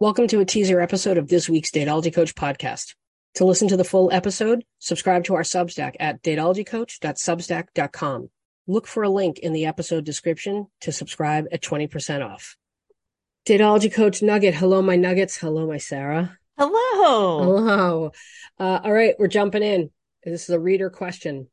Welcome to a teaser episode of this week's Dateology Coach podcast. To listen to the full episode, subscribe to our Substack at dateologycoach.substack.com. Look for a link in the episode description to subscribe at 20% off. Dateology Coach Nugget. Hello, my nuggets. Hello, my Sarah. Hello. Hello. Uh, all right, we're jumping in. This is a reader question.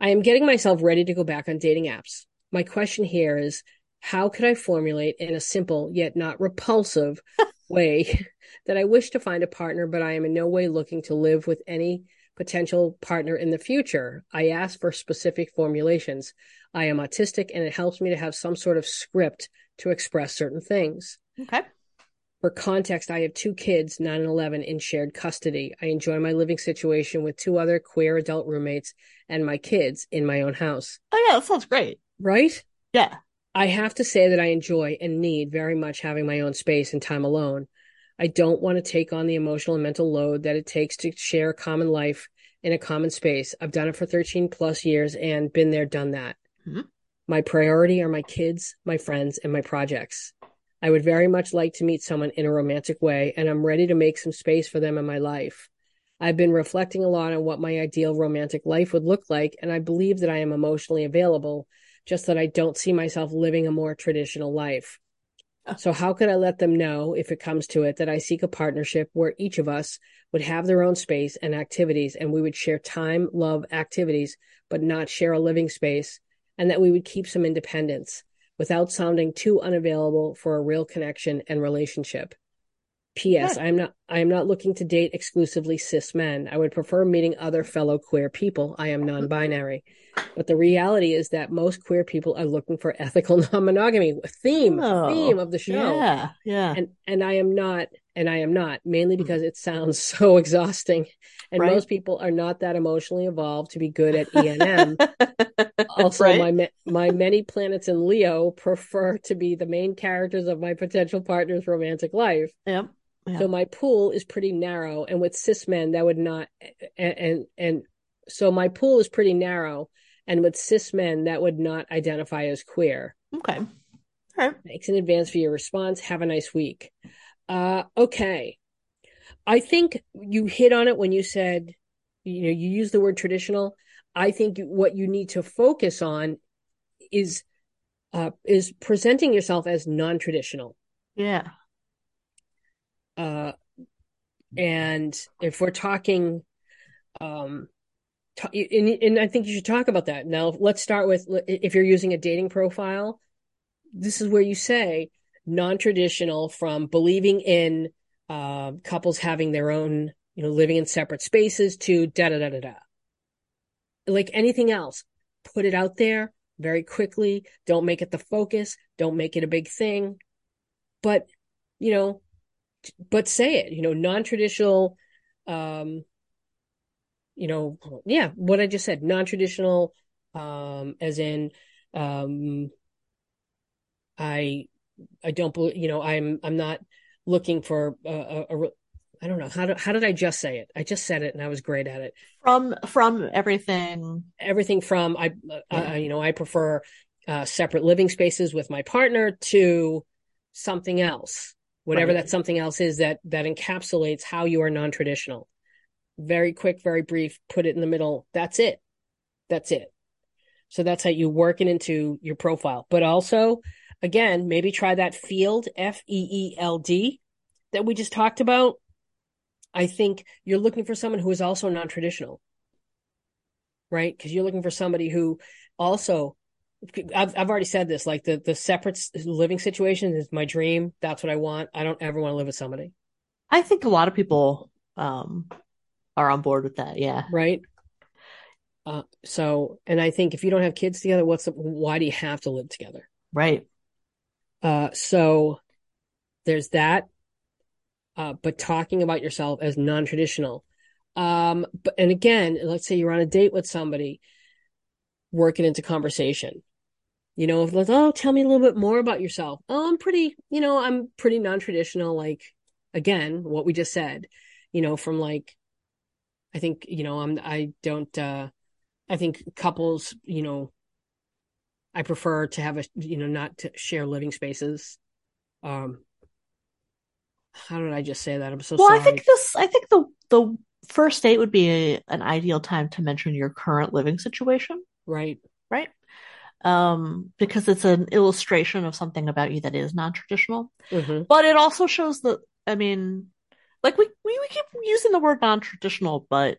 I am getting myself ready to go back on dating apps. My question here is how could I formulate in a simple yet not repulsive way that I wish to find a partner, but I am in no way looking to live with any potential partner in the future? I ask for specific formulations. I am autistic and it helps me to have some sort of script to express certain things. Okay. For context, I have two kids, 9 and 11, in shared custody. I enjoy my living situation with two other queer adult roommates and my kids in my own house. Oh, yeah, that sounds great. Right? Yeah. I have to say that I enjoy and need very much having my own space and time alone. I don't want to take on the emotional and mental load that it takes to share a common life in a common space. I've done it for 13 plus years and been there, done that. Mm-hmm. My priority are my kids, my friends, and my projects. I would very much like to meet someone in a romantic way, and I'm ready to make some space for them in my life. I've been reflecting a lot on what my ideal romantic life would look like, and I believe that I am emotionally available just that I don't see myself living a more traditional life. Ah. So, how could I let them know, if it comes to it, that I seek a partnership where each of us would have their own space and activities, and we would share time, love, activities, but not share a living space, and that we would keep some independence without sounding too unavailable for a real connection and relationship? P.S. I am not I am not looking to date exclusively cis men. I would prefer meeting other fellow queer people. I am mm-hmm. non-binary. But the reality is that most queer people are looking for ethical non-monogamy. Theme Oh, theme of the show. Yeah. Yeah. And and I am not and I am not mainly mm. because it sounds so exhausting. And Right. most people are not that emotionally evolved to be good at ENM. also Right? my my many planets in Leo prefer to be the main characters of my potential partner's romantic life. Yep. Yeah. So my pool is pretty narrow, and with cis men, that would not, and, and and so my pool is pretty narrow, and with cis men, that would not identify as queer. Okay. All right. Thanks in advance for your response. Have a nice week. Uh, okay, I think you hit on it when you said, you know, you use the word traditional. I think what you need to focus on is uh, is presenting yourself as non-traditional. Yeah. Uh and if we're talking um and, and i think you should talk about that. Now let's start with if you're using a dating profile this is where you say non-traditional from believing in uh couples having their own you know living in separate spaces to da da da da da. Like anything else put it out there very quickly. Don't make it the focus. Don't make it a big thing. But you know but say it, you know, non-traditional, um, you know, yeah, what I just said, non-traditional, um, as in, um, I, I don't believe, you know, I'm, I'm not looking for a, a, a I don't know how do, how did I just say it? I just said it and I was great at it. From from everything. Everything from I, Yeah. you know, I prefer uh, separate living spaces with my partner to something else whatever Right. that something else is that that encapsulates how you are non-traditional. Very quick very brief put it in the middle. That's it. That's it. So that's how you work it into your profile. But also again maybe try that Feeld f-e-e-l-d that we just talked about. I think you're looking for someone who is also non-traditional. Right? Because you're looking for somebody who also I've I've already said this. Like the the separate living situation is my dream. That's what I want. I don't ever want to live with somebody, I think a lot of people um are on board with that. Yeah. right? Uh, so, and I think if you don't have kids together, what's the, why do you have to live together? Right. Uh, so there's that. Uh, but talking about yourself as non-traditional. Um, but and again, let's say you're on a date with somebody, work it into conversation. You know, if like, oh, tell me a little bit more about yourself. Oh, I'm pretty, you know, I'm pretty non-traditional. Like, again, what we just said, you know, from like, I think, you know, I'm, I don't, uh, I think couples, you know, I prefer to have a, you know, not to share living spaces. Um, How did I just say that? I'm so Well, I think this, I think the the first date would be a, an ideal time to mention your current living situation, Right. right? Um, because it's an illustration of something about you that is non-traditional, hmm but it also shows that, I mean, like we we, we keep using the word non-traditional, but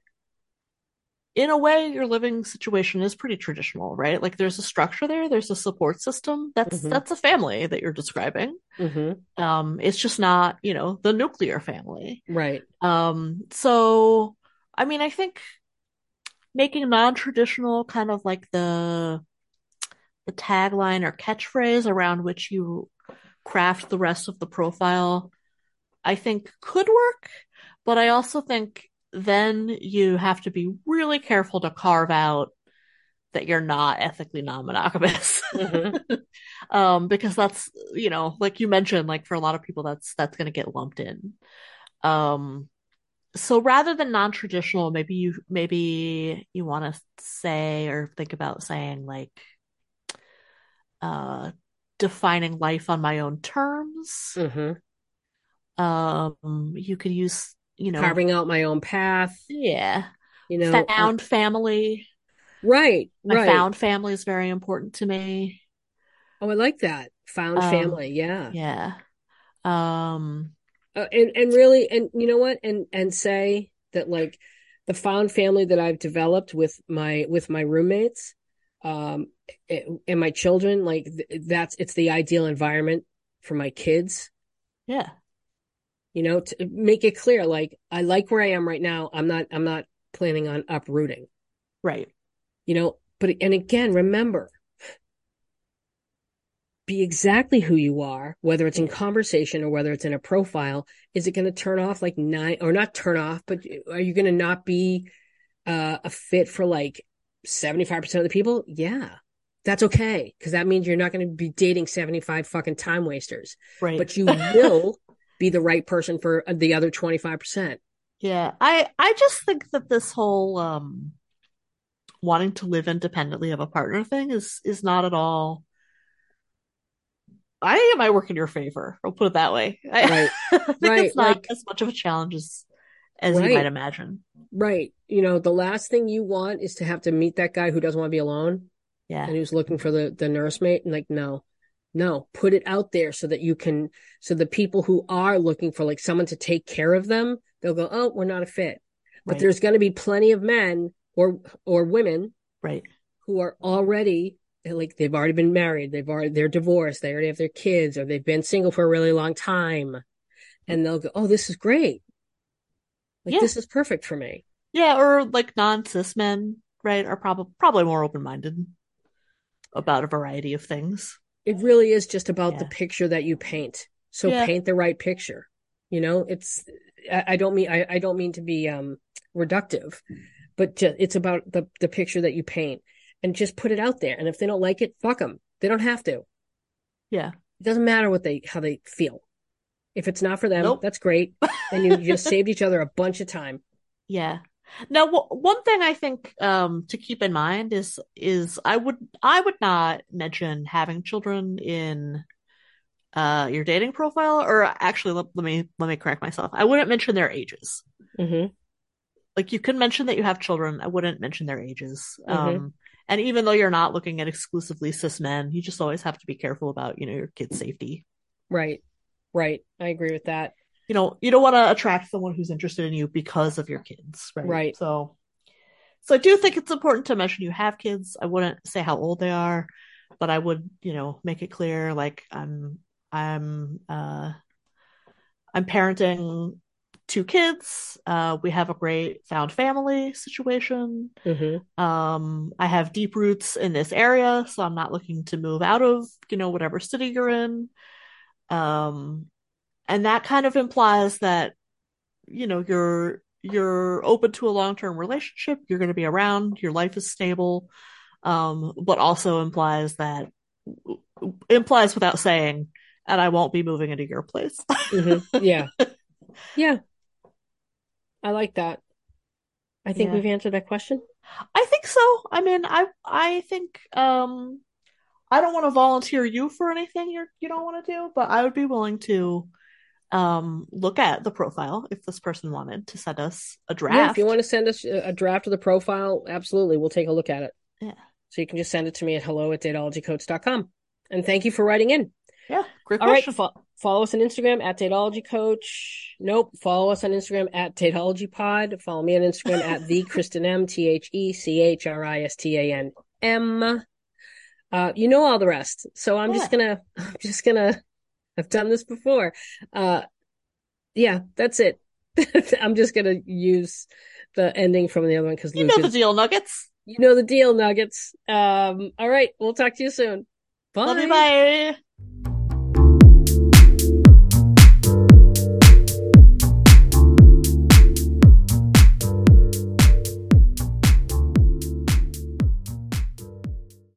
in a way, your living situation is pretty traditional, right? Like there's a structure there, there's a support system. That's hmm that's a family that you're describing. hmm Um, it's just not, you know, the nuclear family. Right. Um, so I mean, I think making non-traditional kind of like the the tagline or catchphrase around which you craft the rest of the profile, I think could work, but I also think then you have to be really careful to carve out that you're not ethically non-monogamous. hmm um, because that's, you know, like you mentioned, like for a lot of people that's that's gonna get lumped in. Um, so rather than non-traditional, maybe you maybe you want to say or think about saying like uh defining life on my own terms. hmm Um, you could use, you know, Carving out my own path. yeah, You know. Uh, found family. right. My Right. found family is very important to me. Oh, I like that. Found Um, family. Yeah. yeah. Um, Uh, and and really, and you know what? And and say that like the found family that I've developed with my with my roommates, um, and my children, like that's it's the ideal environment for my kids. yeah, You know, to make it clear, like I like where I am right now. I'm not I'm not planning on uprooting. right. You know, but and again, remember, be exactly who you are, whether it's in conversation or whether it's in a profile. Is it going to turn off like nine or not turn off, but are you going to not be uh, a fit for like 75% of the people? Yeah. That's okay. Cause that means you're not going to be dating 75 fucking time wasters, Right. but you will be the right person for the other 25%. Yeah. I I just think that this whole um wanting to live independently of a partner thing is is not at all I think it might work in your favor. I'll put it that way. Right. I think Right. it's not Like, as much of a challenge as as you might imagine. Right. You know, the last thing you want is to have to meet that guy who doesn't want to be alone Yeah. and who's looking for the the nursemaid and like no no put it out there so that you can so the people who are looking for like someone to take care of them they'll go oh we're not a fit but Right. there's going to be plenty of men or or women Right. who are already like they've already been married they've already they're divorced they already have their kids or they've been single for a really long time and they'll go oh this is great like Yeah. this is perfect for me Yeah, or like non-cis men, right, are probably probably more open-minded about a variety of things. it really is just about the picture that you paint. So Yeah. paint the right picture. You know, it's I, I don't mean I, I don't mean to be um reductive, but ju- it's about the the picture that you paint and just put it out there. And if they don't like it, fuck them. They don't have to. Yeah. It doesn't matter what they how they feel. If it's not for them, Nope. that's great. And you just saved each other a bunch of time. Yeah. Now, w one thing I think um to keep in mind is is I would I would not mention having children in uh your dating profile, or actually let, let me let me correct myself. I wouldn't mention their ages. hmm Like you can mention that you have children. I wouldn't mention their ages. Mhm. Um, and even though you're not looking at exclusively cis men, you just always have to be careful about, you know, your kid's safety. Right. Right. I agree with that. You know, you don't want to attract someone who's interested in you because of your kids, right? Right. So, so I do think it's important to mention you have kids. I wouldn't say how old they are, but I would, you know, make it clear like I'm, I'm, uh, I'm parenting two kids. Uh, we have a great found family situation. hmm Um, I have deep roots in this area, so I'm not looking to move out of, you know, whatever city you're in. Um, and that kind of implies that, you know, you're you're open to a long-term relationship, you're going to be around, your life is stable. Um, but also implies that implies without saying, and I won't be moving into your place. hmm Yeah. Yeah. I like that. I think Yeah. we've answered that question. I think so. I mean, I I think um I don't want to volunteer you for anything you're you don't want to do, but I would be willing to um, look at the profile if this person wanted to send us a draft. Yeah, if you want to send us a draft of the profile, absolutely, we'll take a look at it. Yeah. So you can just send it to me at hello at dateologycoach.com. And thank you for writing in. Yeah, great All question. right, fo- follow us on Instagram at dateologycoach. Nope, follow us on Instagram at dateologypod. Follow me on Instagram at the Christan M T H E C H R I S T A N M. Uh, you know all the rest, so I'm just gonna, I'm just gonna. I've done this before. Uh, yeah, that's it. I'm just gonna use the ending from the other one because You know the deal, Nuggets. you know the deal, Nuggets. Um, all right, we'll talk to you soon. Bye. Love you. Bye.